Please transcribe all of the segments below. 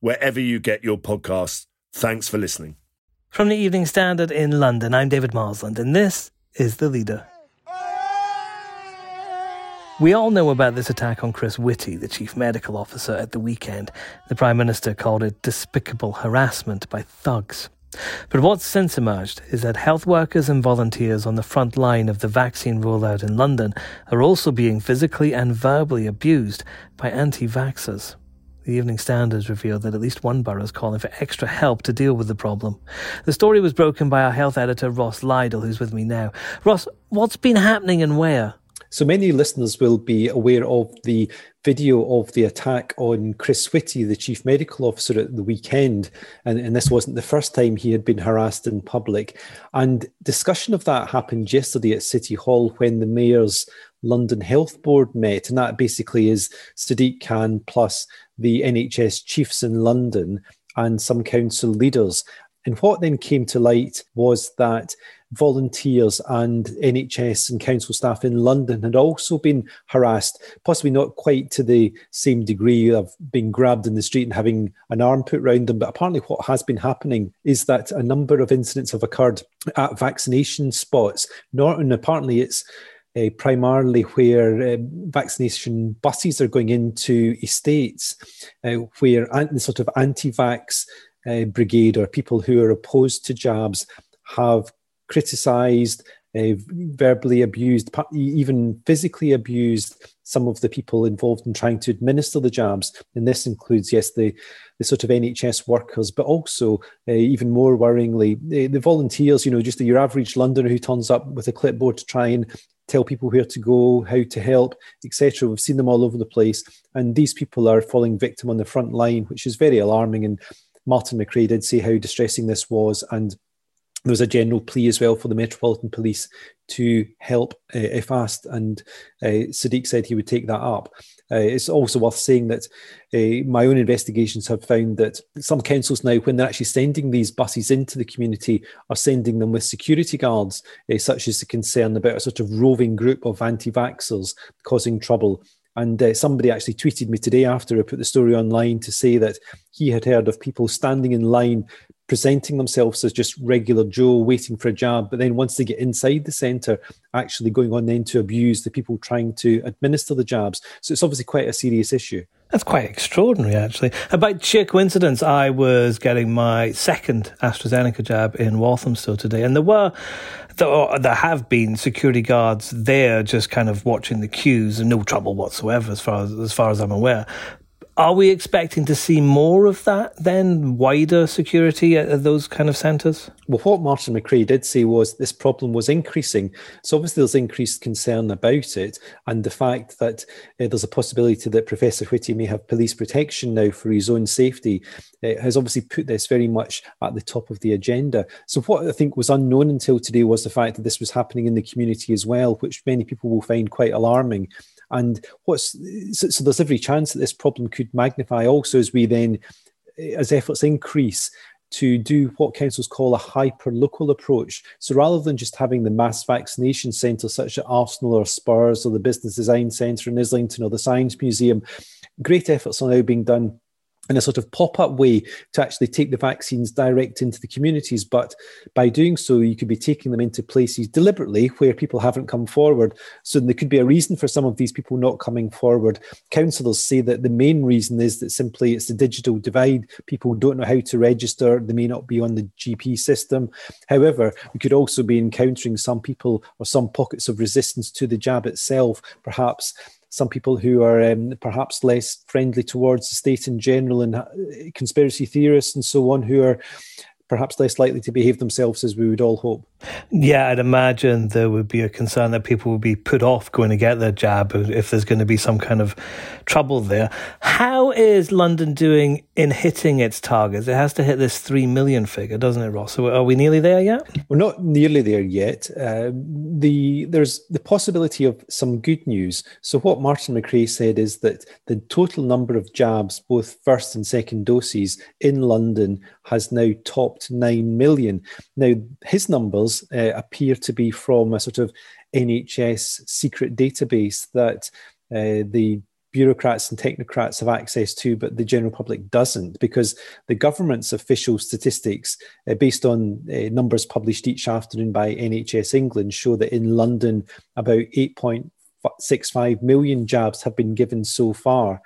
wherever you get your podcasts. Thanks for listening. From the Evening Standard in London, I'm David Marsland, and this is The Leader. We all know about this attack on Chris Whitty, the chief medical officer, at the weekend. The Prime Minister called it despicable harassment by thugs. But what's since emerged is that health workers and volunteers on the front line of the vaccine rollout in London are also being physically and verbally abused by anti vaxxers. The Evening Standard revealed that at least one borough is calling for extra help to deal with the problem. The story was broken by our health editor, Ross Lydall, who's with me now. Ross, what's been happening and where? So many listeners will be aware of the video of the attack on Chris Whitty, the chief medical officer at the weekend. And, and, this wasn't the first time he had been harassed in public. And discussion of that happened yesterday at City Hall when the mayor's London Health Board met. And that basically is Sadiq Khan plus the NHS chiefs in London and some council leaders. And what then came to light was that volunteers and NHS and council staff in London had also been harassed, possibly not quite to the same degree of being grabbed in the street and having an arm put around them. But apparently, what has been happening is that a number of incidents have occurred at vaccination spots. Not, and apparently, it's uh, primarily where uh, vaccination buses are going into estates, uh, where the sort of anti vax uh, brigade or people who are opposed to jabs have criticised, uh, verbally abused, even physically abused some of the people involved in trying to administer the jabs. And this includes, yes, the, the sort of NHS workers, but also, uh, even more worryingly, the, the volunteers, you know, just the, your average Londoner who turns up with a clipboard to try and tell people where to go, how to help, etc. We've seen them all over the place. And these people are falling victim on the front line, which is very alarming. And Martin Machray did say how distressing this was. And there was a general plea as well for the Metropolitan Police to help uh, if asked, and uh, Sadiq said he would take that up. Uh, it's also worth saying that uh, my own investigations have found that some councils now, when they're actually sending these buses into the community, are sending them with security guards, uh, such as the concern about a sort of roving group of anti vaxxers causing trouble. And uh, somebody actually tweeted me today after I put the story online to say that he had heard of people standing in line presenting themselves as just regular Joe waiting for a job, but then once they get inside the centre, actually going on then to abuse the people trying to administer the jabs. So it's obviously quite a serious issue. That's quite extraordinary, actually. About sheer coincidence, I was getting my second AstraZeneca jab in Walthamstow today, and there were, there, there have been security guards there, just kind of watching the queues, and no trouble whatsoever, as far as as far as I'm aware. Are we expecting to see more of that then, wider security at, those kind of centres? Well, what Martin Machray did say was this problem was increasing. So obviously there's increased concern about it, and the fact that uh, there's a possibility that Professor Whitty may have police protection now for his own safety uh, has obviously put this very much at the top of the agenda. So what I think was unknown until today was the fact that this was happening in the community as well, which many people will find quite alarming. And what's so, so there's every chance that this problem could magnify also as we then, as efforts increase, to do what councils call a hyper local approach. So rather than just having the mass vaccination centre such as Arsenal or Spurs or the Business Design Centre in Islington or the Science Museum, great efforts are now being done in a sort of pop-up way to actually take the vaccines direct into the communities. But by doing so you could be taking them into places deliberately where people haven't come forward. So there could be a reason for some of these people not coming forward. Councillors say that the main reason is that simply it's the digital divide. People don't know how to register. They may not be on the gp system. However we could also be encountering some people or some pockets of resistance to the jab itself perhaps some people who are um, perhaps less friendly towards the state in general and uh, conspiracy theorists and so on who are perhaps less likely to behave themselves as we would all hope. Yeah, I'd imagine there would be a concern that people would be put off going to get their jab if there's going to be some kind of trouble there. How is London doing in hitting its targets? It has to hit this 3 million figure, doesn't it, Ross? So are we nearly there yet? We're not nearly there yet. Uh, the There's the possibility of some good news. So what Martin Machray said is that the total number of jabs, both first and second doses in London, has now topped 9 million. Now, his numbers uh, appear to be from a sort of NHS secret database that uh, the bureaucrats and technocrats have access to, but the general public doesn't, because the government's official statistics, uh, based on uh, numbers published each afternoon by NHS England, show that in London about 8.65 million jabs have been given so far.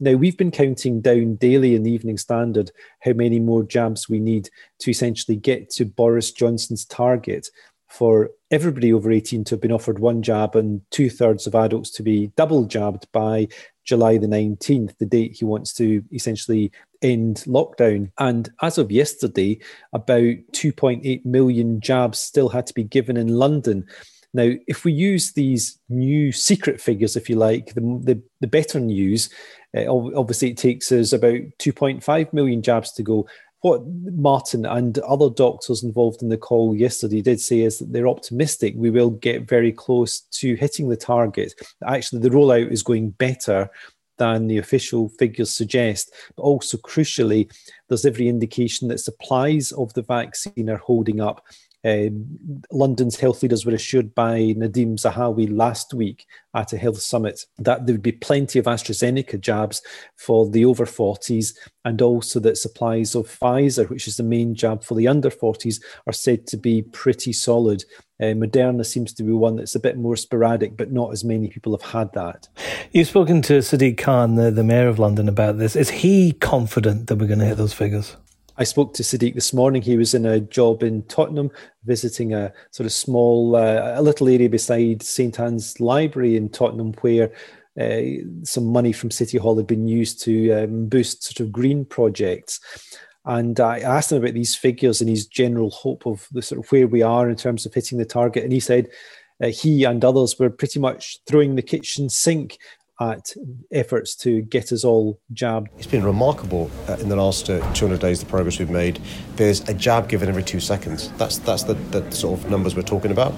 Now, we've been counting down daily in the Evening Standard how many more jabs we need to essentially get to Boris Johnson's target for everybody over 18 to have been offered one jab and two thirds of adults to be double jabbed by July the 19th, the date he wants to essentially end lockdown. And as of yesterday, about 2.8 million jabs still had to be given in London. Now, if we use these new secret figures, if you like, the, the, the better news, uh, obviously it takes us about 2.5 million jabs to go. What Martin and other doctors involved in the call yesterday did say is that they're optimistic we will get very close to hitting the target. Actually, the rollout is going better than the official figures suggest. But also, crucially, there's every indication that supplies of the vaccine are holding up. Um, London's health leaders were assured by Nadhim Zahawi last week at a health summit that there would be plenty of AstraZeneca jabs for the over 40s, and also that supplies of Pfizer, which is the main jab for the under 40s, are said to be pretty solid. Uh, Moderna seems to be one that's a bit more sporadic, but not as many people have had that. You've spoken to Sadiq Khan, the, the mayor of London, about this. Is he confident that we're going to hit those figures? I spoke to Sadiq this morning. He was in a job in Tottenham, visiting a sort of small, uh, a little area beside St Ann's Library in Tottenham, where uh, some money from City Hall had been used to um, boost sort of green projects. And I asked him about these figures and his general hope of the sort of where we are in terms of hitting the target. And he said uh, he and others were pretty much throwing the kitchen sink at efforts to get us all jabbed. It's been remarkable uh, in the last uh, 200 days, the progress we've made. There's a jab given every two seconds. That's, that's the, the sort of numbers we're talking about.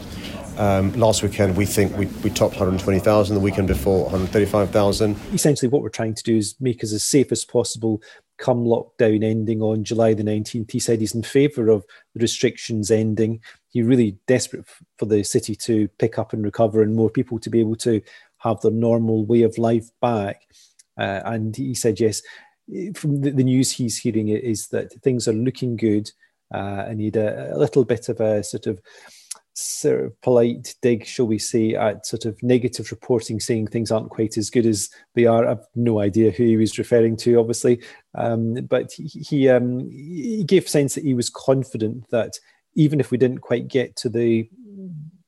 Um, last weekend, we think we, we topped 120,000. The weekend before, 135,000. Essentially, what we're trying to do is make us as safe as possible come lockdown ending on July the 19th. He said he's in favour of the restrictions ending. He's really desperate for the city to pick up and recover and more people to be able to have their normal way of life back. Uh, and he said, yes, from the, the, news he's hearing is that things are looking good. Uh, and he a, a, little bit of a sort of sort of polite dig, shall we say, at sort of negative reporting, saying things aren't quite as good as they are. I've no idea who he was referring to, obviously, um, but he he, um, he gave sense that he was confident that even if we didn't quite get to the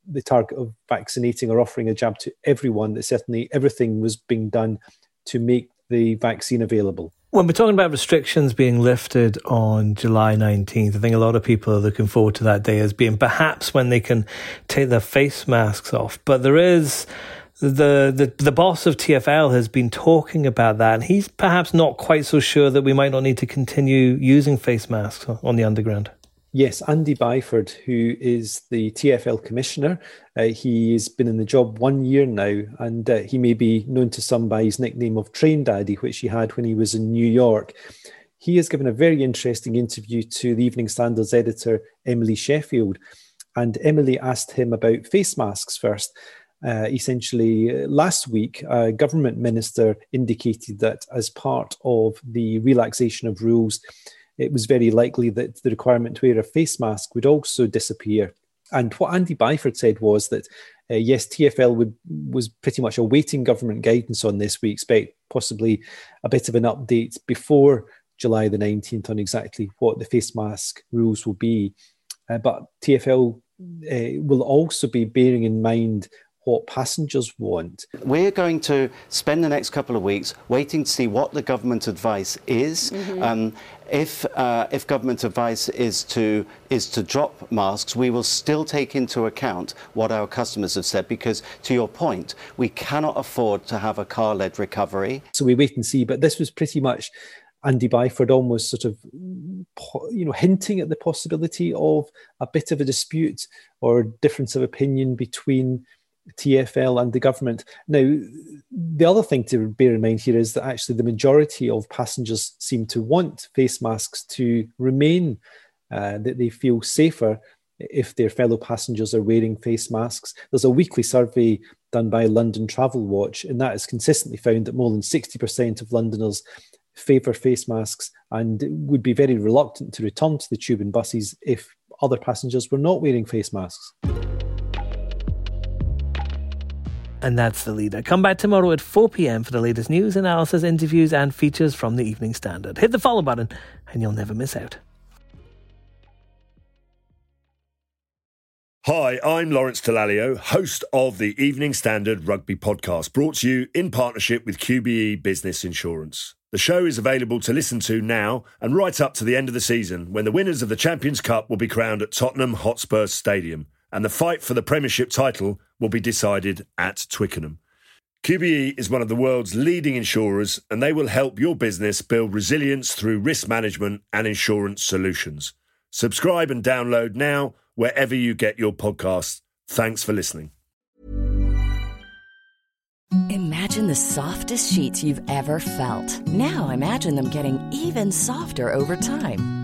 the target of vaccinating or offering a jab to everyone, that certainly everything was being done to make the vaccine available. When we're talking about restrictions being lifted on July 19th, I think a lot of people are looking forward to that day as being perhaps when they can take their face masks off. But there is the, the the boss of TFL has been talking about that, and he's perhaps not quite so sure that we might not need to continue using face masks on the underground. Yes, Andy Byford, who is the TFL commissioner, uh, he has been in the job one year now, and uh, he may be known to some by his nickname of Train Daddy, which he had when he was in New York. He has given a very interesting interview to the Evening Standard's editor, Emily Sheffield. And Emily asked him about face masks first. uh, essentially, uh, last week, a government minister indicated that as part of the relaxation of rules, it was very likely that the requirement to wear a face mask would also disappear. And what Andy Byford said was that uh, yes, TFL would, was pretty much awaiting government guidance on this. We expect possibly a bit of an update before July the 19th on exactly what the face mask rules will be. Uh, but TFL uh, will also be bearing in mind what passengers want. We're going to spend the next couple of weeks waiting to see what the government advice is. Mm-hmm. Um, if, uh, if government advice is to, is to drop masks, we will still take into account what our customers have said because, to your point, we cannot afford to have a car led recovery. So we wait and see, but this was pretty much Andy Byford almost sort of, you know, hinting at the possibility of a bit of a dispute or difference of opinion between TFL and the government. Now, the other thing to bear in mind here is that actually the majority of passengers seem to want face masks to remain, uh, that they feel safer if their fellow passengers are wearing face masks. There's a weekly survey done by London Travel Watch, and that has consistently found that more than 60% of Londoners favour face masks and would be very reluctant to return to the tube and buses if other passengers were not wearing face masks. And that's the leader. Come back tomorrow at 4 pm for the latest news, analysis, interviews, and features from the Evening Standard. Hit the follow button, and you'll never miss out. Hi, I'm Lawrence Dallaglio, host of the Evening Standard Rugby Podcast, brought to you in partnership with QBE Business Insurance. The show is available to listen to now and right up to the end of the season when the winners of the Champions Cup will be crowned at Tottenham Hotspur Stadium and the fight for the Premiership title will be decided at Twickenham. QBE is one of the world's leading insurers, and they will help your business build resilience through risk management and insurance solutions. Subscribe and download now wherever you get your podcasts. Thanks for listening. Imagine the softest sheets you've ever felt. Now imagine them getting even softer over time.